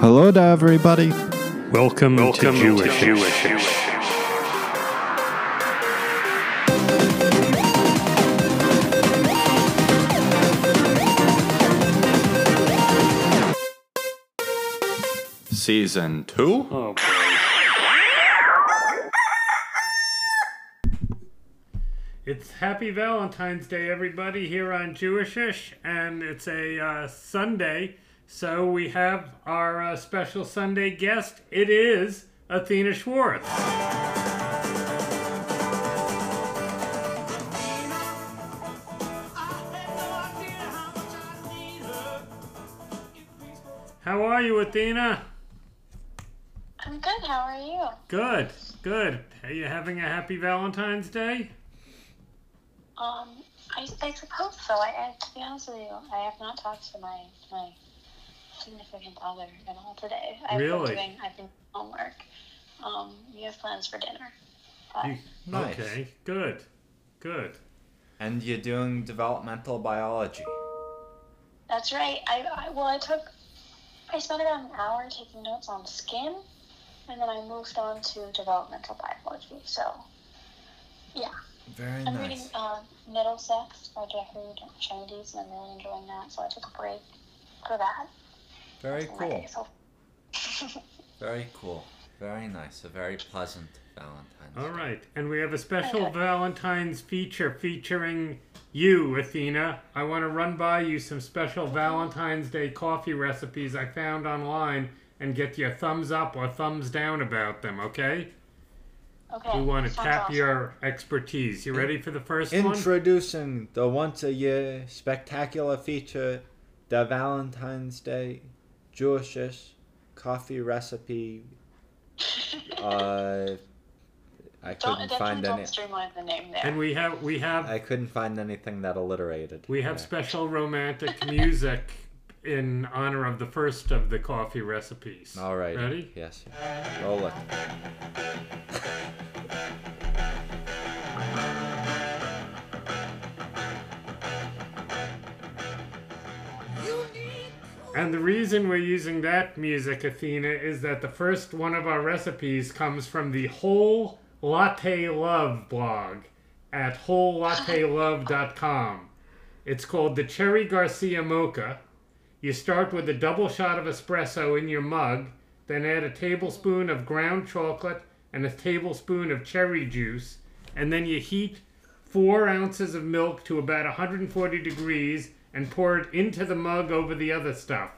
Hello to everybody. Welcome, Welcome to Jewish. to Jewish. Season 2? Oh boy. It's Happy Valentine's Day, everybody, here on Jewishish, and it's a uh, Sunday, so we have our uh, special Sunday guest. It is Athena Schwartz. How are you, Athena? I'm good. How are you? Good, good. Are you having a happy Valentine's Day? Um, I, I suppose so. I, I, to be honest with you, I have not talked to my my significant other at all today. I've Really? been doing I've been doing homework. Um, we have plans for dinner. But You- Nice. Okay, good, good. And you're doing developmental biology. that's right. I, I well, I took I spent about an hour taking notes on skin, and then I moved on to developmental biology. So, yeah. Very I'm reading uh, Middlesex by Jeffrey Eugenides, and I'm really enjoying that. So I took a break for that. Very cool. Very cool. Very nice. A very pleasant Valentine's. All Day. right, and we have a special Okay. Valentine's feature featuring you, Athena. I want to run by you some special Valentine's Day coffee recipes I found online and get your thumbs up or thumbs down about them, okay? Okay. We want to sounds tap awesome. your expertise. You ready for the first one? Introducing the once a year spectacular feature, the Valentine's Day Jewishish coffee recipe. Uh, I Don't, couldn't definitely find don't any. streamline the name there. And we have we have I couldn't find anything that alliterated. we have Yeah. special romantic music in honor of the first of the coffee recipes. All right. Ready? Yes. Roll it. And the reason we're using that music, Athena, is that the first one of our recipes comes from the Whole Latte Love blog at wholelattelove.com. It's called the Cherry Garcia Mocha. You start with a double shot of espresso in your mug, then add a tablespoon of ground chocolate and a tablespoon of cherry juice, and then you heat four ounces of milk to about 140 degrees and pour it into the mug over the other stuff.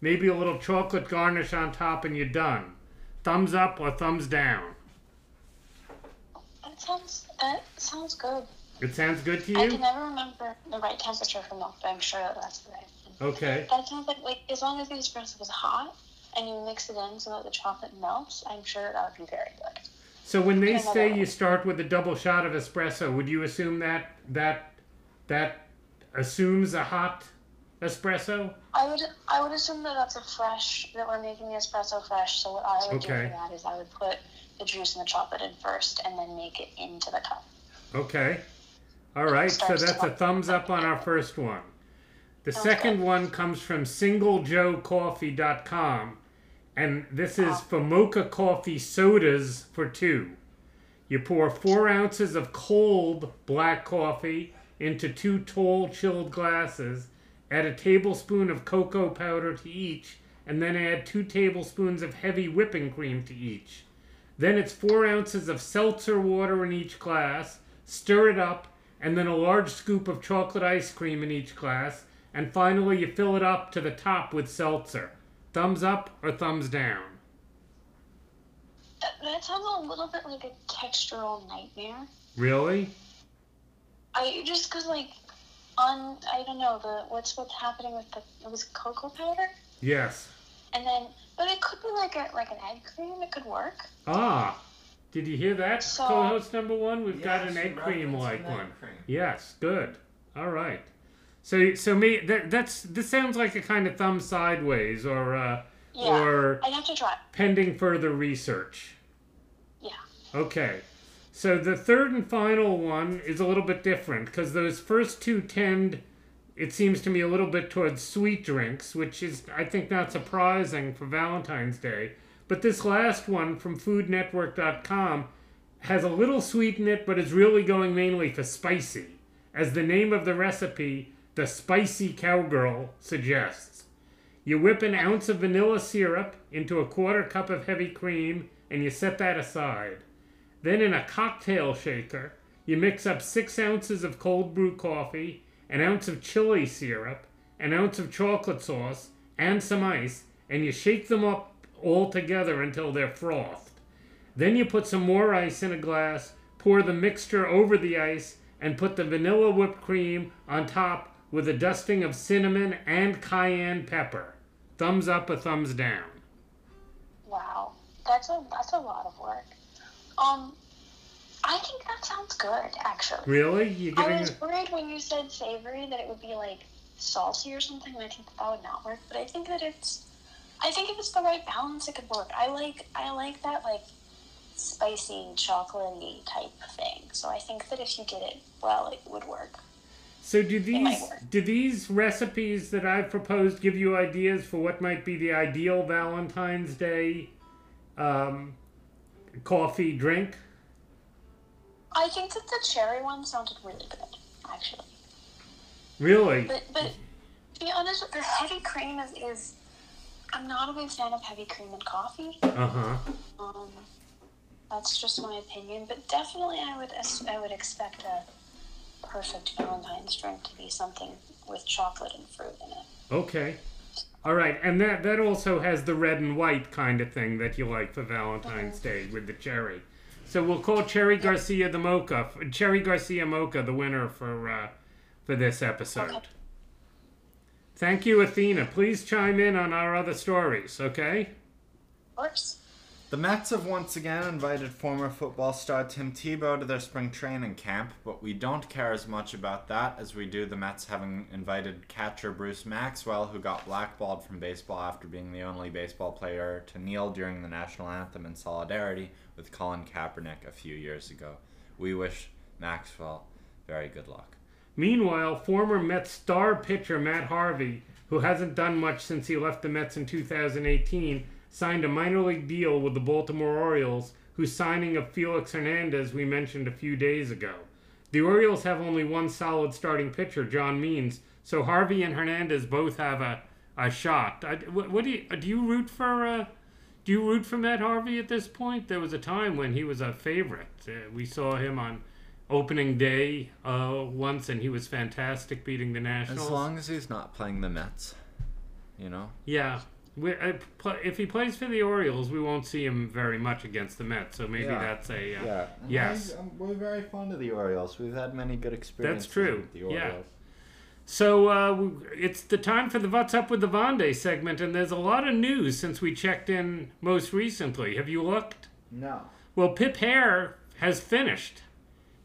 Maybe a little chocolate garnish on top, and you're done. Thumbs up or thumbs down? that sounds that sounds good. It sounds good to you. I can never remember the right temperature for milk, but I'm sure that that's the right. Okay. That sounds like like as long as the espresso is hot and you mix it in so that the chocolate melts, I'm sure that would be very good. So when they say you start with a double shot of espresso, would you assume that that that assumes a hot espresso? I would I would assume that that's a fresh that we're making the espresso fresh. So what I would do for that is I would put the juice and the chocolate in first, and then make it into the cup. Okay. All right. So that's a thumbs up on our first one. The Sounds second good. one comes from singlejoecoffee.com, and this is for mocha coffee sodas for two. You pour four ounces of cold black coffee into two tall chilled glasses, add a tablespoon of cocoa powder to each, and then add two tablespoons of heavy whipping cream to each. Then it's four ounces of seltzer water in each glass, stir it up, and then a large scoop of chocolate ice cream in each glass, and finally you fill it up to the top with seltzer. Thumbs up or thumbs down? That, that sounds a little bit like a textural nightmare. Really? I just cause like on I don't know the what's what's happening with the it was cocoa powder Yes. and then but it could be like a like an egg cream it could work. Ah, did you hear that, So- co-host number one? We've got an egg you cream referenced like one. cream. Yes, good. All right. So, so me that that's this sounds like a kind of thumb sideways or uh, Yeah. or I'd have to try. pending further research. Yeah. Okay. So the third and final one is a little bit different because those first two tend it seems to me a little bit towards sweet drinks, which is, I think, not surprising for Valentine's Day. But this last one from FoodNetwork.com has a little sweet in it, but is really going mainly for spicy, as the name of the recipe, the Spicy Cowgirl, suggests. You whip an ounce of vanilla syrup into a quarter cup of heavy cream and you set that aside. Then, in a cocktail shaker, you mix up six ounces of cold brew coffee, an ounce of chili syrup, an ounce of chocolate sauce, and some ice, and you shake them up all together until they're frothed. Then you put some more ice in a glass, pour the mixture over the ice, and put the vanilla whipped cream on top with a dusting of cinnamon and cayenne pepper. Thumbs up or thumbs down. Wow, that's a that's a lot of work. Um, I think that sounds good, actually. Really? You I was it- worried when you said savory that it would be like salty or something, and I think that, that would not work. But I think that it's, I think if it's the right balance, it could work. I like I like that like spicy, chocolatey type thing. So I think that if you did it well, it would work. So do these do these recipes that I've proposed give you ideas for what might be the ideal Valentine's Day um, coffee drink? I think that the cherry one sounded really good, actually. Really? But but to be honest, the heavy cream is, is I'm not a big fan of heavy cream in coffee. Uh huh. Um, that's just my opinion, but definitely I would I would expect a perfect Valentine's drink to be something with chocolate and fruit in it. Okay. All right, and that that also has the red and white kind of thing that you like for Valentine's Day with the cherry. So we'll call Cherry Garcia the mocha, Cherry Garcia mocha, the winner for uh, for this episode. Okay. Thank you, Athena. Please chime in on our other stories, okay? Of course. The Mets have once again invited former football star Tim Tebow to their spring training camp, but we don't care as much about that as we do the Mets having invited catcher Bruce Maxwell, who got blackballed from baseball after being the only baseball player to kneel during the national anthem in solidarity with Colin Kaepernick a few years ago. We wish Maxwell very good luck. Meanwhile, former Mets star pitcher Matt Harvey, who hasn't done much since he left the Mets in 2018, signed a minor league deal with the Baltimore Orioles, whose signing of Felix Hernandez we mentioned a few days ago. The Orioles have only one solid starting pitcher, John Means, so Harvey and Hernandez both have a, a shot. I, what, what do you do? You root for? Uh, do you root for Matt Harvey at this point? There was a time when he was a favorite. Uh, we saw him on opening day uh, once, and he was fantastic, beating the Nationals. As long as he's not playing the Mets, you know? Yeah. We, uh, if he plays for the Orioles, we won't see him very much against the Mets. So maybe Yeah. that's a uh, Yeah. Yes. I- we're very fond of the Orioles. We've had many good experiences. true. With the Yeah. So uh, it's the time for the "What's Up with the Vendée" segment, and there's a lot of news since we checked in most recently. Have you looked? No. Well, Pip Hare has finished.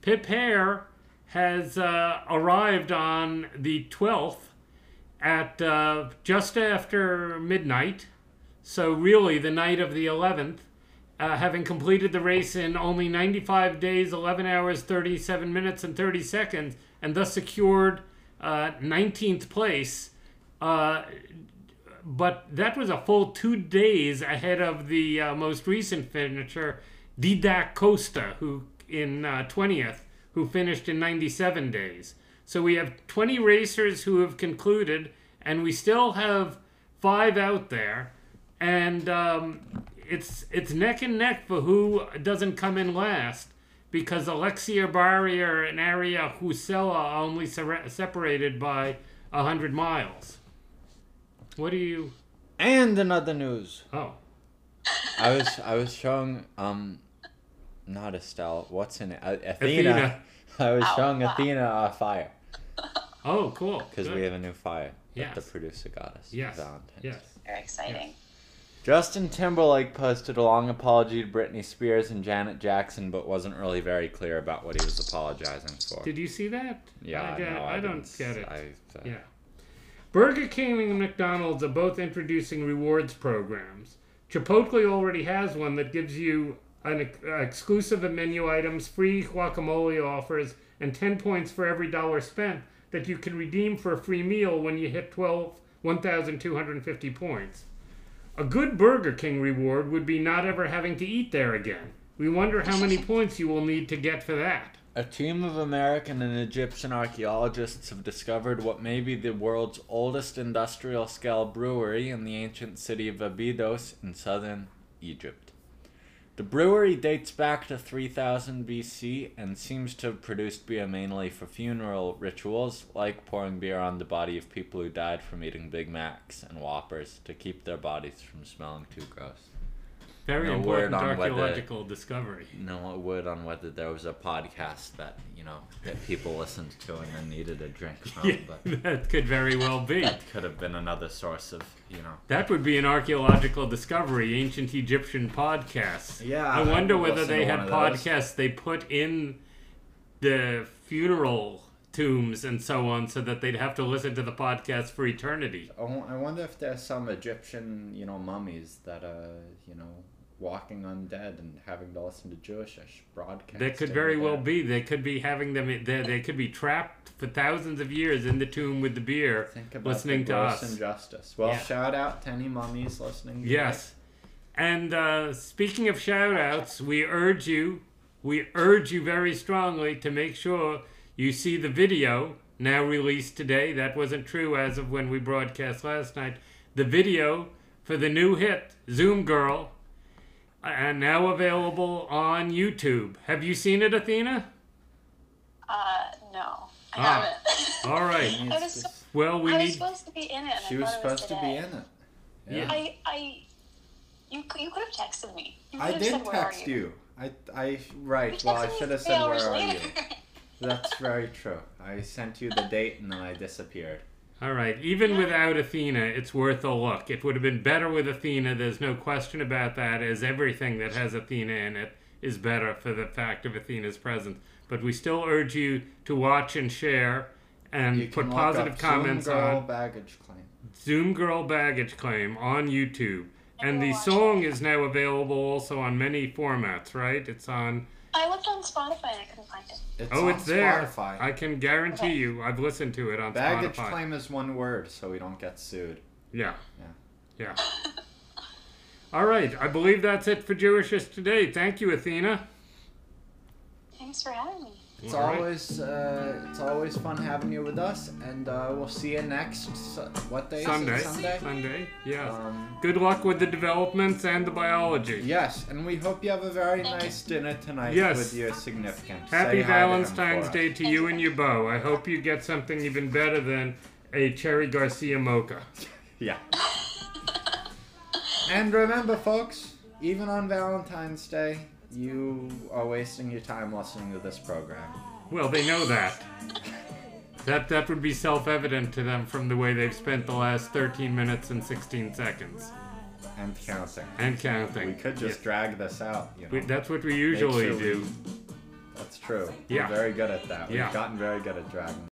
Pip Hare has uh, arrived on the 12th at uh, just after midnight. So, really, the night of the 11th, uh, having completed the race in only 95 days, 11 hours, 37 minutes, and 30 seconds, and thus secured uh, 19th place. Uh, but that was a full two days ahead of the uh, most recent finisher, Didac Costa, who in uh, 20th, who finished in 97 days. So we have 20 racers who have concluded, and we still have five out there, and um, it's it's neck and neck for who doesn't come in last. Because Alexia Barrier and Ari Huusela are only se- separated by 100 miles. What do you. And another news. Oh. I was I was showing um, not Estelle. What's in it? Uh, Athena. Athena. I was Oh, showing wow. Athena a fire Oh, cool. because we have a new fire that the producer got us. for Yes. Valentine's. Yes. Very exciting. Justin Timberlake posted a long apology to Britney Spears and Janet Jackson, but wasn't really very clear about what he was apologizing for. Did you see that? yeah, I, I, don't- I don't get it. s- I, uh, Yeah. Burger King and McDonald's are both introducing rewards programs. Chipotle already has one that gives you an uh, exclusive menu items, free guacamole offers, and 10 points for every dollar spent. that you can redeem for a free meal when you hit 12 1,250 points. A good Burger King reward would be not ever having to eat there again. We wonder how many points you will need to get for that. A team of American and Egyptian archaeologists have discovered what may be the world's oldest industrial scale brewery in the ancient city of Abydos in southern Egypt. The brewery dates back to 3000 BC and seems to have produced beer mainly for funeral rituals, like pouring beer on the body of people who died from eating Big Macs and Whoppers to keep their bodies from smelling too gross. Very No important word on whether- archaeological discovery. No word on whether there was a podcast that, you know, that people listened to and then needed a drink from, Yeah, but that could very well be. could have been another source of, you know. That would be an archaeological discovery, ancient Egyptian podcasts. Yeah, I I wonder whether they had podcasts they put in the funeral tombs and so on so that they'd have to listen to the podcast for eternity. Oh, I wonder if there's some Egyptian, you know, mummies that are, you know, walking undead and having to listen to Jewishish broadcasts. That could very well be. They could be having them. They, they could be trapped for thousands of years in the tomb with the beer, Think about listening the to us. injustice. Well, Yeah. shout out to any mummies listening. Yes. And uh, speaking of shout outs, we urge you, we urge you very strongly to make sure you see the video now released today. That wasn't true as of when we broadcast last night. The video for the new hit, Zoom Girl, and now available on YouTube. Have you seen it, Athena? Uh, no, I Ah. haven't. All right. It's I was just- Well, we I was supposed to be in it. And she I was thought it was supposed to be in it. Yeah. I, I, you, you could have texted me. You I could have did said, "Where are text you. I, I, right. You Well, I should have three said, hours where are you? That's very true. I sent you the date and then I disappeared. All right. Even without Athena, it's worth a look. It would have been better with Athena. There's no question about that, as everything that has Athena in it is better for the fact of Athena's presence. But we still urge you to watch and share and You put positive up comments Zoom Girl on baggage claim. Zoom Girl Baggage Claim on YouTube. And will the song is now available also on many formats, right? It's on. I looked on Spotify and I couldn't find it. It's oh, on it's there. Spotify. I can guarantee Okay. you. I've listened to it on Baggage Spotify. Baggage claim is one word, so we don't get sued. Yeah. Yeah. Yeah. All right. I believe that's it for Jewishish today. Thank you, Athena. Thanks for having me. It's All right. always uh, it's always fun having you with us, and uh, we'll see you next Su- what day Sunday. is it? Sunday. Sunday. Yeah. Um, Good luck with the developments and the biology. yes, and we hope you have a very nice dinner tonight Yes. with your significant. Happy Say hi to him Valentine's for Day to you and your beau. I hope you get something even better than a Cherry Garcia mocha. Yeah. and remember, folks, even on Valentine's Day, you are wasting your time listening to this program. Well, they know that. That that would be self-evident to them from the way they've spent the last 13 minutes and 16 seconds And counting. and counting. We could just Yeah. drag this out. You know? We- that's what we usually sure we- do. That's true. Yeah. We're very good at that. We've Yeah. gotten very good at dragging